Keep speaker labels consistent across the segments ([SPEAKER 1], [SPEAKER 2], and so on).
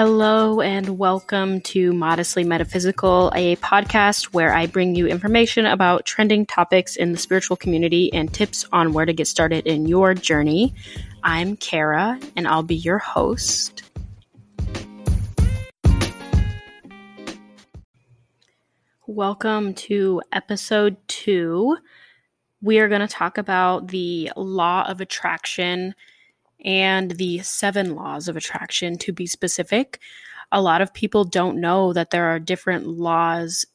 [SPEAKER 1] Hello, and welcome to Modestly Metaphysical, a podcast where I bring you information about trending topics in the spiritual community and tips on where to get started in your journey. I'm Kara, and I'll be your host. Welcome to episode two. We are going to talk about the law of attraction and the seven laws of attraction to be specific. A lot of people don't know that there are different laws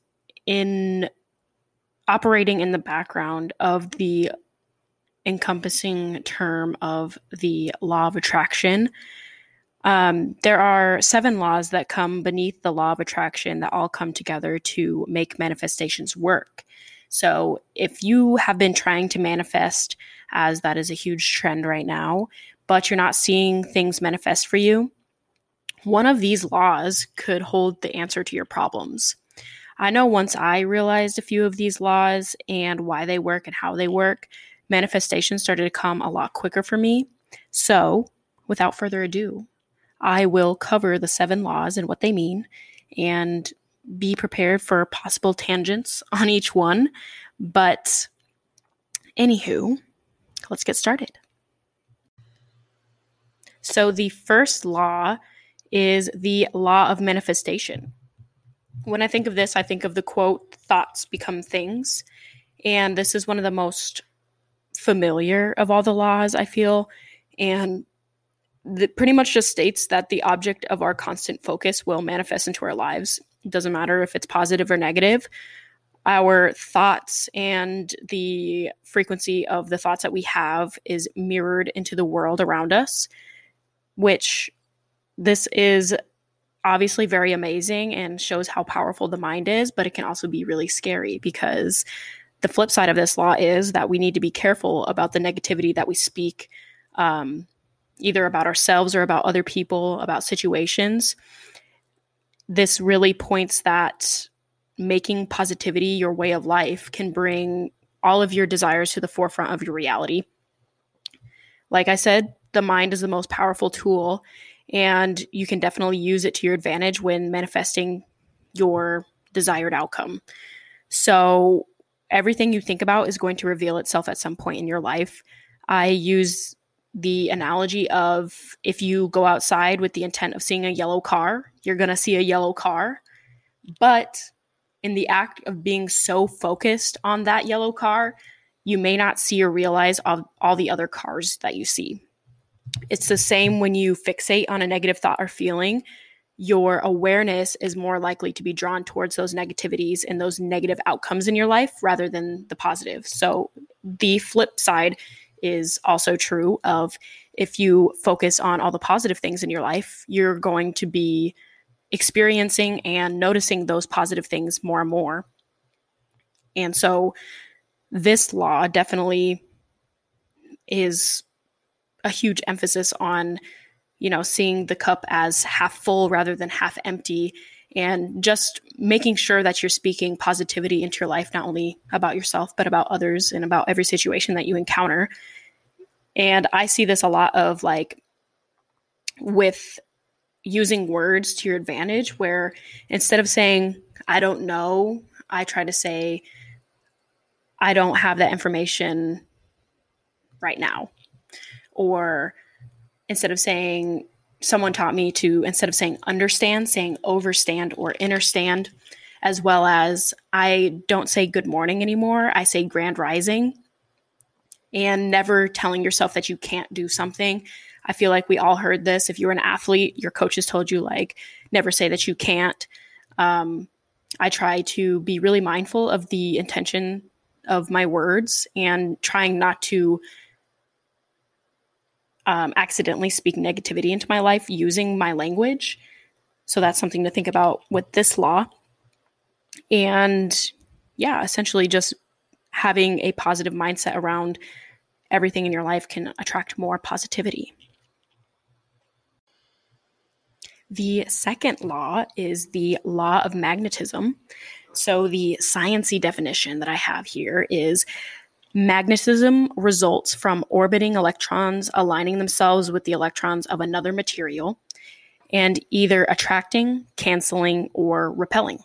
[SPEAKER 1] in operating in the background of the encompassing term of the law of attraction. Um, there are seven laws that come beneath the law of attraction that all come together to make manifestations work. So, if you have been trying to manifest, as that is a huge trend right now, but you're not seeing things manifest for you, one of these laws could hold the answer to your problems. I know once I realized a few of these laws and why they work and how they work, manifestation started to come a lot quicker for me. So, without further ado, I will cover the seven laws and what they mean and be prepared for possible tangents on each one. But, anywho, let's get started. So, the first law is the law of manifestation. When I think of this, I think of the quote, thoughts become things. And this is one of the most familiar of all the laws, I feel. And that pretty much just states that the object of our constant focus will manifest into our lives. It doesn't matter if it's positive or negative. Our thoughts and the frequency of the thoughts that we have is mirrored into the world around us which this is obviously very amazing and shows how powerful the mind is, but it can also be really scary because the flip side of this law is that we need to be careful about the negativity that we speak, um, either about ourselves or about other people, about situations. This really points that making positivity your way of life can bring all of your desires to the forefront of your reality. Like I said, the mind is the most powerful tool and you can definitely use it to your advantage when manifesting your desired outcome. So, everything you think about is going to reveal itself at some point in your life. I use the analogy of if you go outside with the intent of seeing a yellow car, you're going to see a yellow car. But in the act of being so focused on that yellow car, you may not see or realize all, all the other cars that you see. It's the same when you fixate on a negative thought or feeling. Your awareness is more likely to be drawn towards those negativities and those negative outcomes in your life rather than the positive. So, the flip side is also true of if you focus on all the positive things in your life, you're going to be experiencing and noticing those positive things more and more. And so, this law definitely is a huge emphasis on you know seeing the cup as half full rather than half empty and just making sure that you're speaking positivity into your life not only about yourself but about others and about every situation that you encounter. And i see this a lot of like with using words to your advantage where instead of saying i don't know i try to say i don't have that information right now or instead of saying someone taught me to instead of saying understand saying overstand or understand as well as i don't say good morning anymore i say grand rising. And never telling yourself that you can't do something. I feel like we all heard this. If you're an athlete your coaches told you like never say that you can't. Um, i try to be really mindful of the intention of my words and trying not to um, accidentally speak negativity into my life using my language. So that's something to think about with this law. And yeah, essentially just having a positive mindset around everything in your life can attract more positivity. The second law is the law of magnetism. So the sciency definition that I have here is Magnetism results from orbiting electrons aligning themselves with the electrons of another material. and either attracting, canceling, or repelling.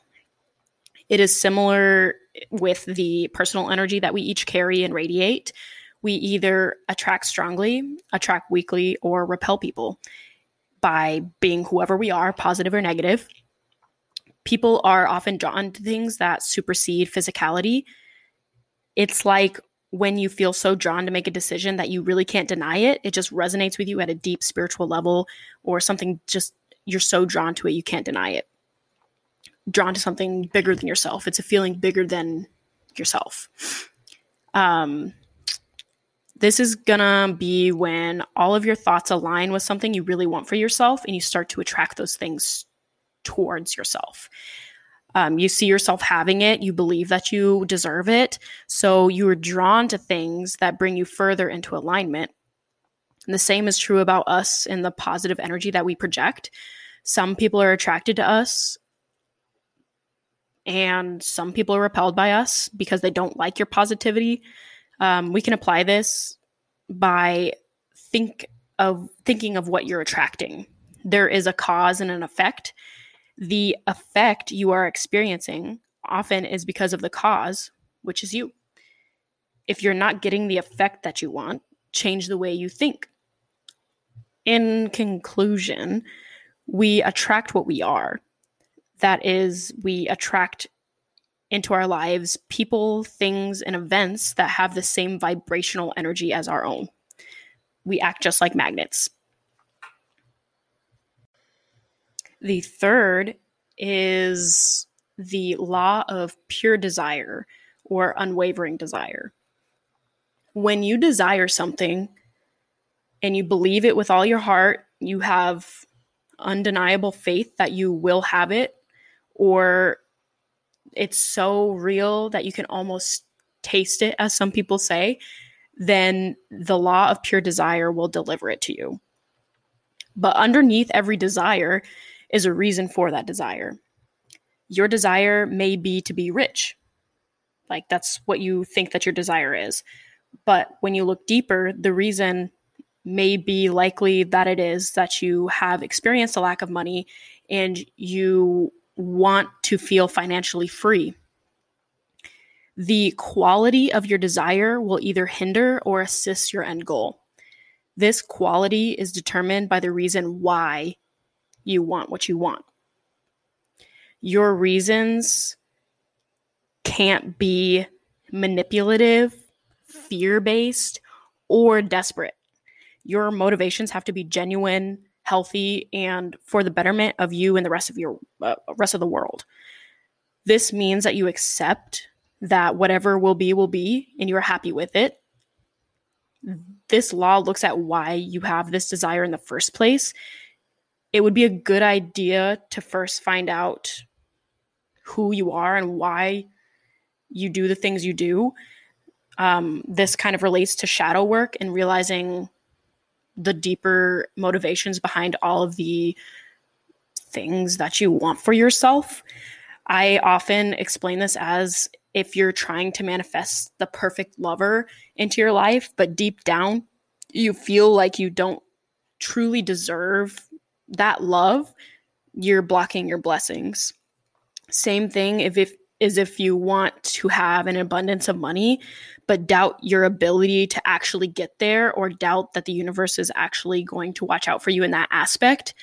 [SPEAKER 1] It is similar with the personal energy that we each carry and radiate. We either attract strongly, attract weakly, or repel people by being whoever we are, positive or negative. People are often drawn to things that supersede physicality. It's like when you feel so drawn to make a decision that you really can't deny it, it just resonates with you at a deep spiritual level, or something just you're so drawn to it, you can't deny it. Drawn to something bigger than yourself. It's a feeling bigger than yourself. Um, this is gonna be when all of your thoughts align with something you really want for yourself and you start to attract those things towards yourself. Um, you see yourself having it, you believe that you deserve it. So you are drawn to things that bring you further into alignment. And the same is true about us and the positive energy that we project. Some people are attracted to us, and some people are repelled by us because they don't like your positivity. Um, we can apply this by think of thinking of what you're attracting. There is a cause and an effect the effect you are experiencing often is because of the cause, which is you. If you're not getting the effect that you want, change the way you think. In conclusion, we attract what we are. That is, we attract into our lives people, things, and events that have the same vibrational energy as our own. We act just like magnets. The third is the law of pure desire or unwavering desire. When you desire something and you believe it with all your heart, you have undeniable faith that you will have it, or it's so real that you can almost taste it, as some people say, then the law of pure desire will deliver it to you. But underneath every desire is a reason for that desire. Your desire may be to be rich. Like that's what you think that your desire is. But when you look deeper, the reason may be likely that it is that you have experienced a lack of money and you want to feel financially free. The quality of your desire will either hinder or assist your end goal. This quality is determined by the reason why you want what you want. Your reasons can't be manipulative, fear based, or desperate. Your motivations have to be genuine, healthy, and for the betterment of you and the rest of your uh, rest of the world. This means that you accept that whatever will be will be and you're happy with it. This law looks at why you have this desire in the first place it would be a good idea to first find out who you are and why you do the things you do. Um, this kind of relates to shadow work and realizing the deeper motivations behind all of the things that you want for yourself. I often explain this as if you're trying to manifest the perfect lover into your life, but deep down, you feel like you don't truly deserve that love, you're blocking your blessings. Same thing if, if is if you want to have an abundance of money, but doubt your ability to actually get there or doubt that the universe is actually going to watch out for you in that aspect.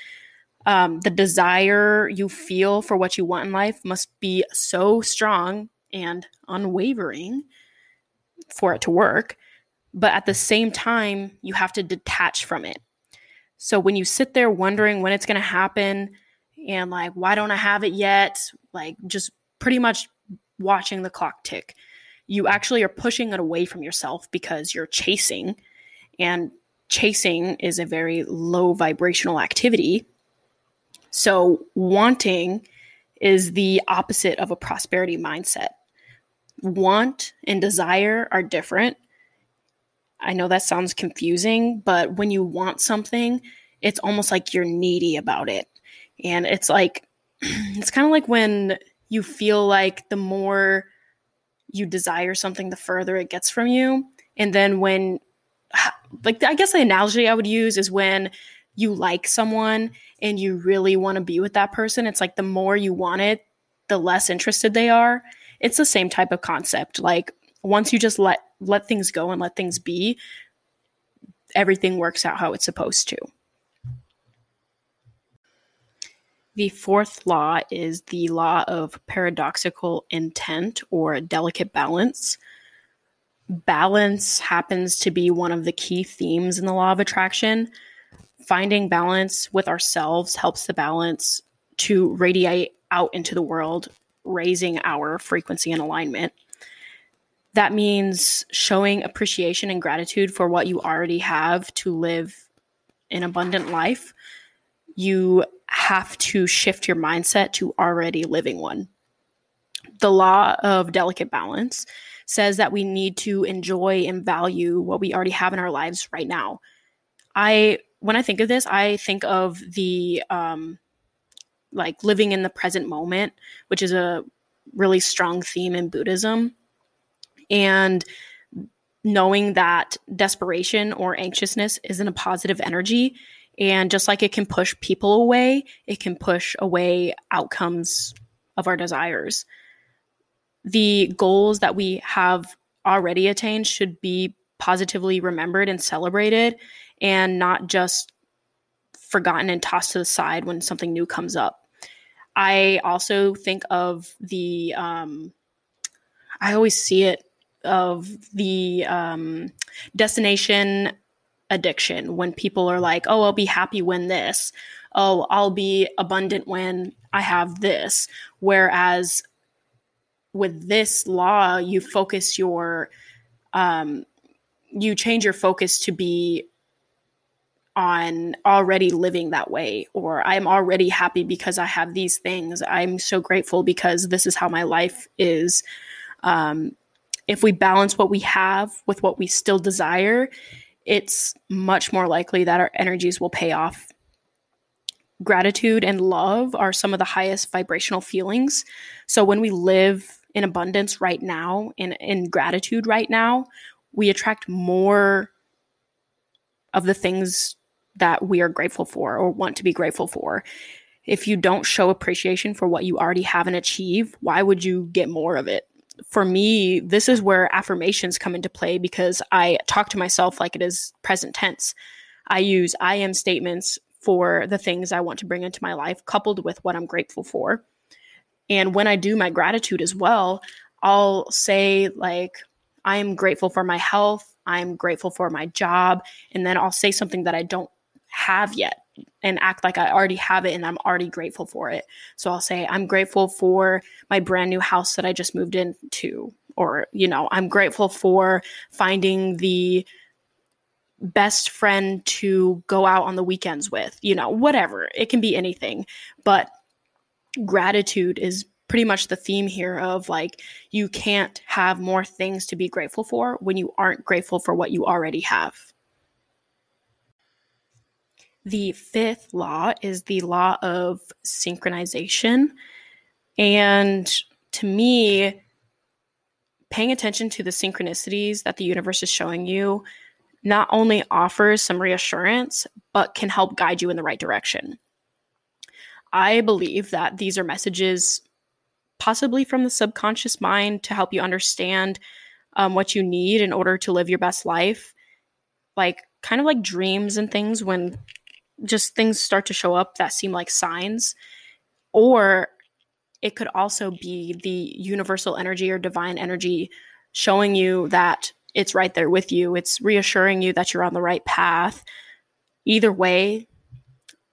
[SPEAKER 1] Um, the desire you feel for what you want in life must be so strong and unwavering for it to work. But at the same time, you have to detach from it. So when you sit there wondering when it's going to happen and like, why don't I have it yet? Like, just pretty much watching the clock tick, you actually are pushing it away from yourself because you're chasing. And chasing is a very low vibrational activity. So wanting is the opposite of a prosperity mindset. Want and desire are different. I know that sounds confusing, but when you want something, it's almost like you're needy about it. And it's like, it's kind of like when you feel like the more you desire something, the further it gets from you. And then when, like, I guess the analogy I would use is when you like someone and you really want to be with that person, it's like the more you want it, the less interested they are. It's the same type of concept. Like once you just let let things go and let things be, everything works out how it's supposed to. The fourth law is the law of paradoxical intent or delicate balance. Balance happens to be one of the key themes in the law of attraction. Finding balance with ourselves helps the balance to radiate out into the world, raising our frequency and alignment. That means showing appreciation and gratitude for what you already have to live an abundant life. You have to shift your mindset to already living one. The law of delicate balance says that we need to enjoy and value what we already have in our lives right now. I when I think of this, I think of the um like living in the present moment, which is a really strong theme in Buddhism and knowing that desperation or anxiousness isn't a positive energy. And just like it can push people away, it can push away outcomes of our desires. The goals that we have already attained should be positively remembered and celebrated and not just forgotten and tossed to the side when something new comes up. I also think of the, um, I always see it of the um, destination addiction when people are like, oh, I'll be happy when this. Oh, I'll be abundant when I have this. Whereas with this law, you focus your, um, you change your focus to be on already living that way or i'm already happy because i have these things i'm so grateful because this is how my life is um, if we balance what we have with what we still desire, it's much more likely that our energies will pay off. Gratitude and love are some of the highest vibrational feelings. So when we live in abundance right now, in, in gratitude right now, we attract more of the things that we are grateful for or want to be grateful for. If you don't show appreciation for what you already have and achieve, why would you get more of it? For me, this is where affirmations come into play because I talk to myself like it is present tense. I use I am statements for the things I want to bring into my life, coupled with what I'm grateful for. And when I do my gratitude as well, I'll say, like, I am grateful for my health. I'm grateful for my job. And then I'll say something that I don't have yet and act like I already have it and I'm already grateful for it. So I'll say, I'm grateful for my brand new house that I just moved into. Or, you know, I'm grateful for finding the best friend to go out on the weekends with, you know, whatever. It can be anything. But gratitude is pretty much the theme here of like, you can't have more things to be grateful for when you aren't grateful for what you already have. The fifth law is the law of synchronization. And to me, paying attention to the synchronicities that the universe is showing you not only offers some reassurance, but can help guide you in the right direction. I believe that these are messages, possibly from the subconscious mind, to help you understand um, what you need in order to live your best life. Like, kind of like dreams and things when just things start to show up that seem like signs or it could also be the universal energy or divine energy showing you that it's right there with you. It's reassuring you that you're on the right path. Either way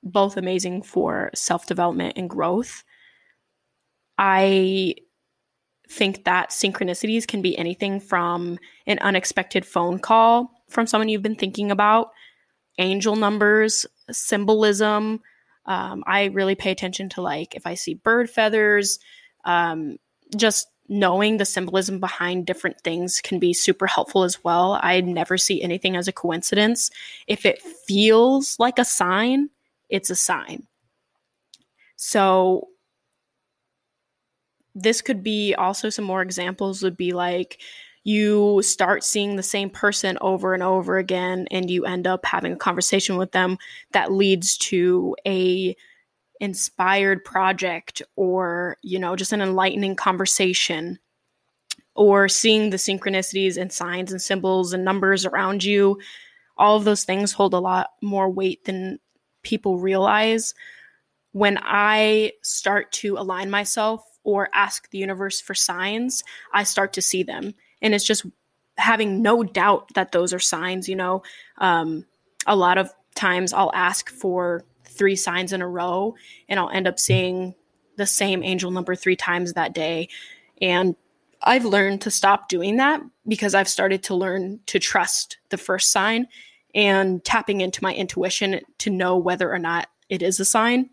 [SPEAKER 1] both amazing for self-development and growth. I think that synchronicities can be anything from an unexpected phone call from someone you've been thinking about angel numbers, symbolism. Um, I really pay attention to like if I see bird feathers, um, just knowing the symbolism behind different things can be super helpful as well. I never see anything as a coincidence. If it feels like a sign, it's a sign. So this could be also some more examples would be like you start seeing the same person over and over again and you end up having a conversation with them that leads to a inspired project or you know just an enlightening conversation or seeing the synchronicities and signs and symbols and numbers around you. All of those things hold a lot more weight than people realize. When i start to align myself or ask the universe for signs i start to see them and it's just having no doubt that those are signs you know? Um, a lot of times i'll ask for three signs in a row and i'll end up seeing the same angel number three times that day. And i've learned to stop doing that because i've started to learn to trust the first sign and tapping into my intuition to know whether or not it is a sign.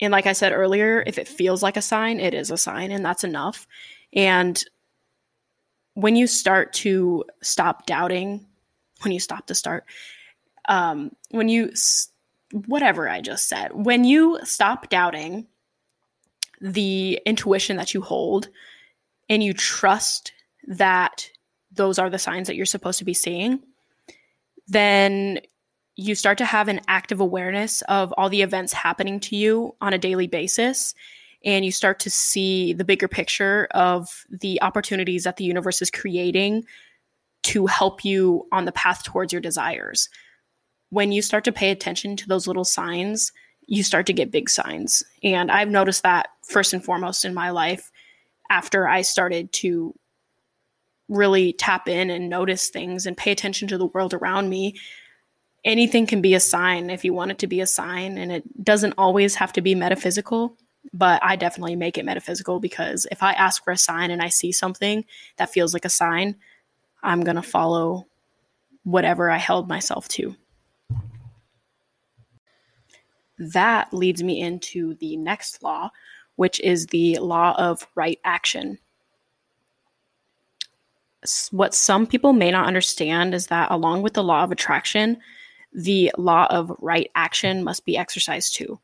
[SPEAKER 1] And like i said earlier if it feels like a sign it is a sign and that's enough. And when you start to stop doubting, when you stop to start, um, when you, whatever I just said, when you stop doubting the intuition that you hold and you trust that those are the signs that you're supposed to be seeing, then you start to have an active awareness of all the events happening to you on a daily basis and you start to see the bigger picture of the opportunities that the universe is creating to help you on the path towards your desires. When you start to pay attention to those little signs, you start to get big signs. And I've noticed that first and foremost in my life after I started to really tap in and notice things and pay attention to the world around me. Anything can be a sign if you want it to be a sign, and it doesn't always have to be metaphysical but I definitely make it metaphysical because if I ask for a sign and I see something that feels like a sign, I'm going to follow whatever I held myself to. That leads me into the next law, which is the law of right action. What some people may not understand is that, along with the law of attraction, the law of right action must be exercised too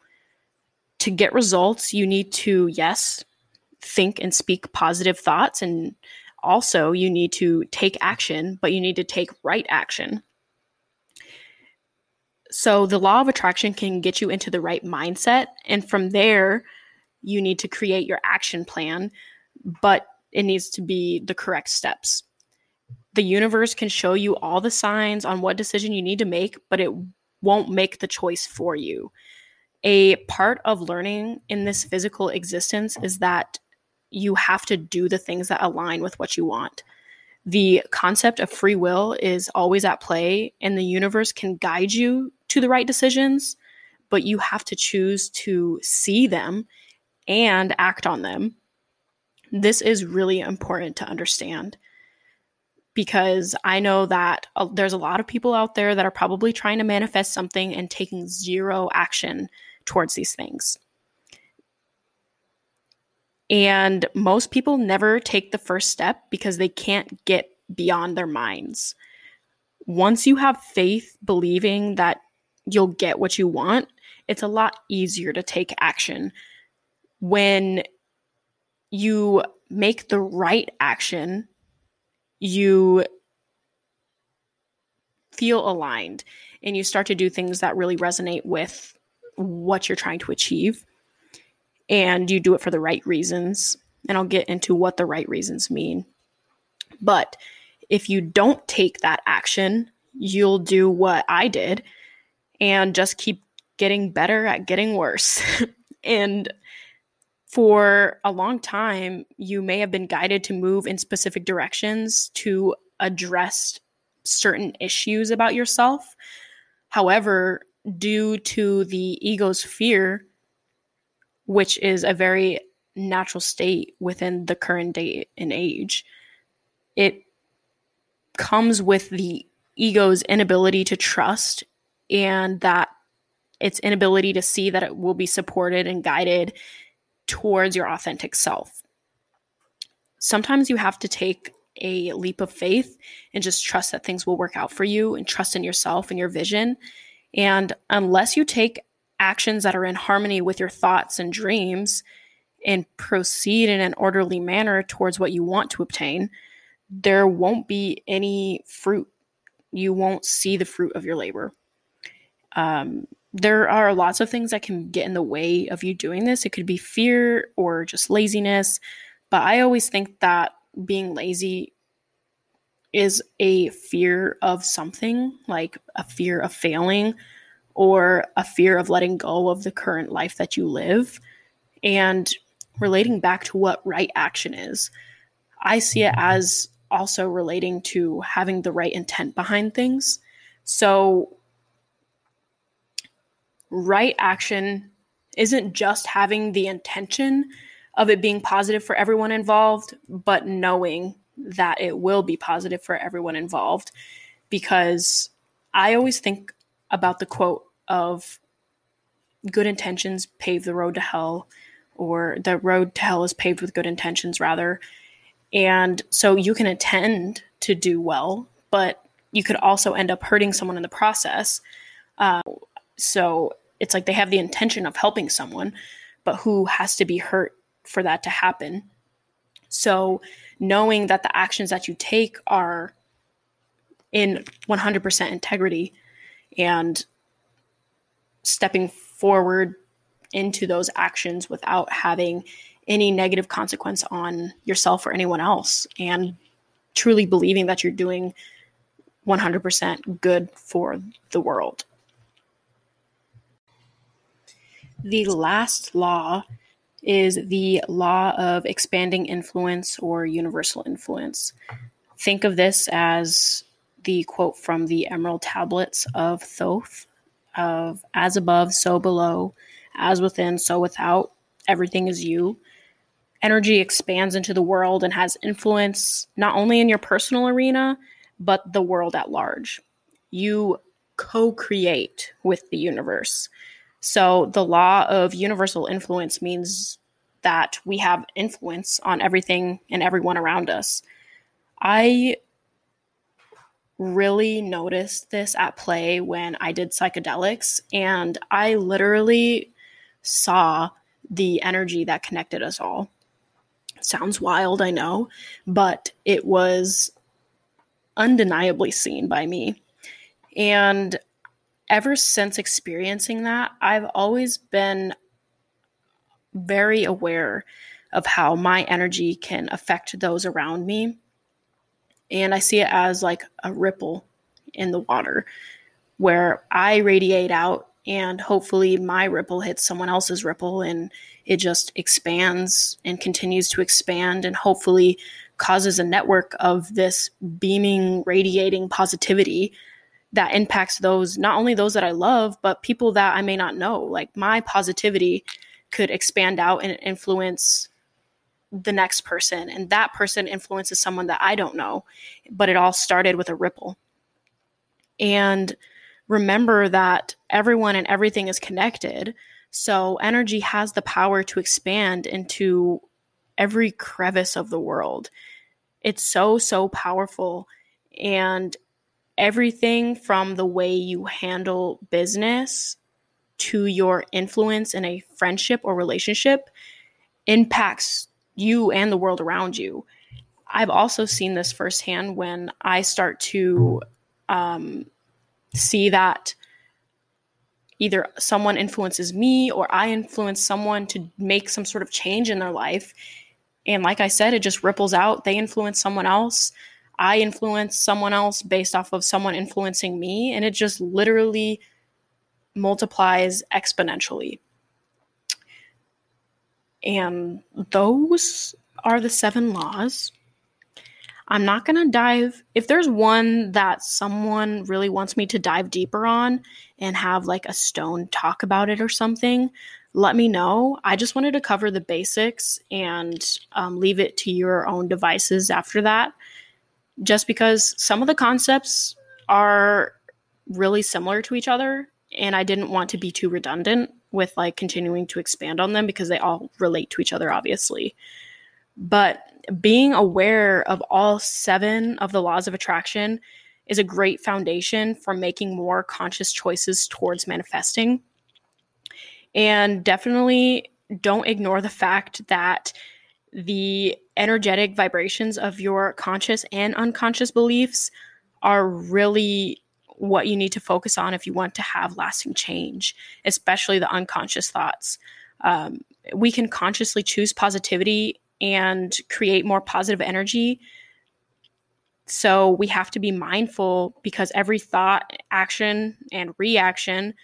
[SPEAKER 1] to get results, you need to, yes, think and speak positive thoughts. And also, you need to take action, but you need to take right action. So, the law of attraction can get you into the right mindset. And from there, you need to create your action plan, but it needs to be the correct steps. The universe can show you all the signs on what decision you need to make, but it won't make the choice for you a part of learning in this physical existence is that you have to do the things that align with what you want. The concept of free will is always at play, and the universe can guide you to the right decisions, but you have to choose to see them and act on them. This is really important to understand because I know that uh, there's a lot of people out there that are probably trying to manifest something and taking zero action towards these things. And most people never take the first step because they can't get beyond their minds. Once you have faith believing that you'll get what you want, it's a lot easier to take action when you make the right action, you feel aligned and you start to do things that really resonate with what you're trying to achieve and you do it for the right reasons. And I'll get into what the right reasons mean. But if you don't take that action, you'll do what I did and just keep getting better at getting worse. and for a long time, you may have been guided to move in specific directions to address certain issues about yourself. However, due to the ego's fear, which is a very natural state within the current day and age, it comes with the ego's inability to trust and that its inability to see that it will be supported and guided towards your authentic self. Sometimes you have to take a leap of faith and just trust that things will work out for you and trust in yourself and your vision and unless you take actions that are in harmony with your thoughts and dreams and proceed in an orderly manner towards what you want to obtain, there won't be any fruit. You won't see the fruit of your labor. Um, there are lots of things that can get in the way of you doing this. It could be fear or just laziness. But I always think that being lazy is a fear of something, like a fear of failing or a fear of letting go of the current life that you live. And relating back to what right action is, I see it as also relating to having the right intent behind things. So, right action isn't just having the intention of it being positive for everyone involved, but knowing that it will be positive for everyone involved. Because I always think about the quote of good intentions pave the road to hell, or the road to hell is paved with good intentions, rather. And so you can intend to do well, but you could also end up hurting someone in the process. Uh, so it's like they have the intention of helping someone, but who has to be hurt for that to happen? So knowing that the actions that you take are in 100% integrity and stepping forward into those actions without having any negative consequence on yourself or anyone else and truly believing that you're doing 100% good for the world. The last law is the law of expanding influence or universal influence. Think of this as the quote from the Emerald Tablets of Thoth of as above, so below, as within, so without, everything is you. Energy expands into the world and has influence not only in your personal arena, but the world at large. You co create with the universe. So, the law of universal influence means that we have influence on everything and everyone around us. I really noticed this at play when I did psychedelics, and I literally saw the energy that connected us all. Sounds wild, I know, but it was undeniably seen by me. And ever since experiencing that, I've always been very aware of how my energy can affect those around me. And I see it as like a ripple in the water where I radiate out and hopefully my ripple hits someone else's ripple and it just expands and continues to expand and hopefully causes a network of this beaming radiating positivity that impacts those not only those that I love but people that I may not know. Like my positivity could expand out and influence the next person and that person influences someone that I don't know but it all started with a ripple. And remember that everyone and everything is connected so energy has the power to expand into every crevice of the world. It's so so powerful and everything from the way you handle business to your influence in a friendship or relationship impacts you and the world around you. I've also seen this firsthand when I start to um, see that either someone influences me or I influence someone to make some sort of change in their life. And like I said, it just ripples out. They influence someone else. I influence someone else based off of someone influencing me. And it just literally multiplies exponentially. And those are the seven laws. I'm not going to dive, if there's one that someone really wants me to dive deeper on and have like a stone talk about it or something, let me know. I just wanted to cover the basics and um, leave it to your own devices after that, just because some of the concepts are really similar to each other and I didn't want to be too redundant with like continuing to expand on them because they all relate to each other, obviously. But being aware of all seven of the laws of attraction is a great foundation for making more conscious choices towards manifesting. And definitely don't ignore the fact that the energetic vibrations of your conscious and unconscious beliefs are really what you need to focus on if you want to have lasting change, especially the unconscious thoughts. Um, we can consciously choose positivity and create more positive energy. So we have to be mindful because every thought, action, and reaction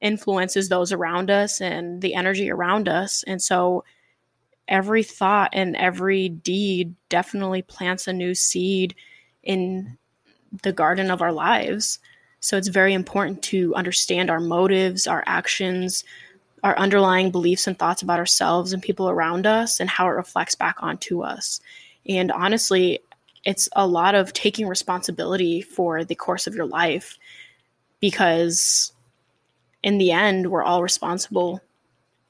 [SPEAKER 1] influences those around us and the energy around us. And so every thought and every deed definitely plants a new seed in the garden of our lives. So it's very important to understand our motives, our actions, our underlying beliefs and thoughts about ourselves and people around us and how it reflects back onto us. And honestly, it's a lot of taking responsibility for the course of your life because in the end, we're all responsible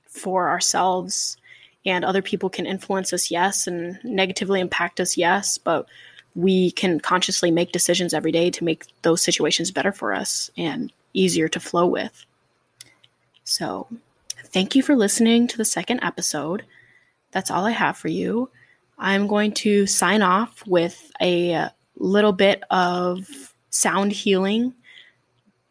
[SPEAKER 1] for ourselves and other people can influence us, yes, and negatively impact us, yes, but we can consciously make decisions every day to make those situations better for us and easier to flow with. So, thank you for listening to the second episode. That's all I have for you. I'm going to sign off with a little bit of sound healing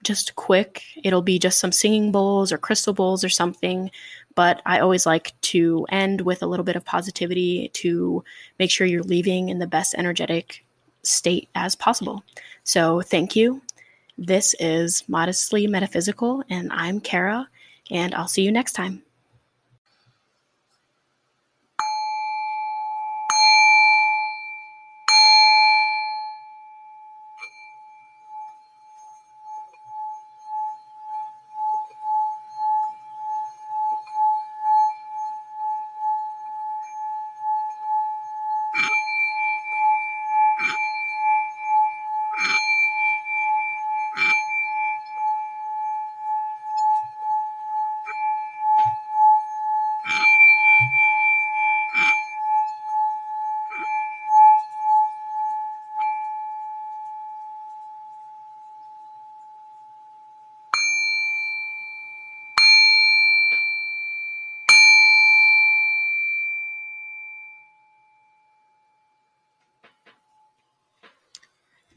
[SPEAKER 1] just quick. It'll be just some singing bowls or crystal bowls or something. But I always like to end with a little bit of positivity to make sure you're leaving in the best energetic state as possible. So thank you. This is Modestly Metaphysical, and I'm Kara, and I'll see you next time.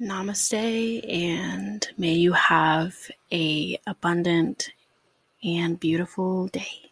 [SPEAKER 1] Namaste and may you have a abundant and beautiful day.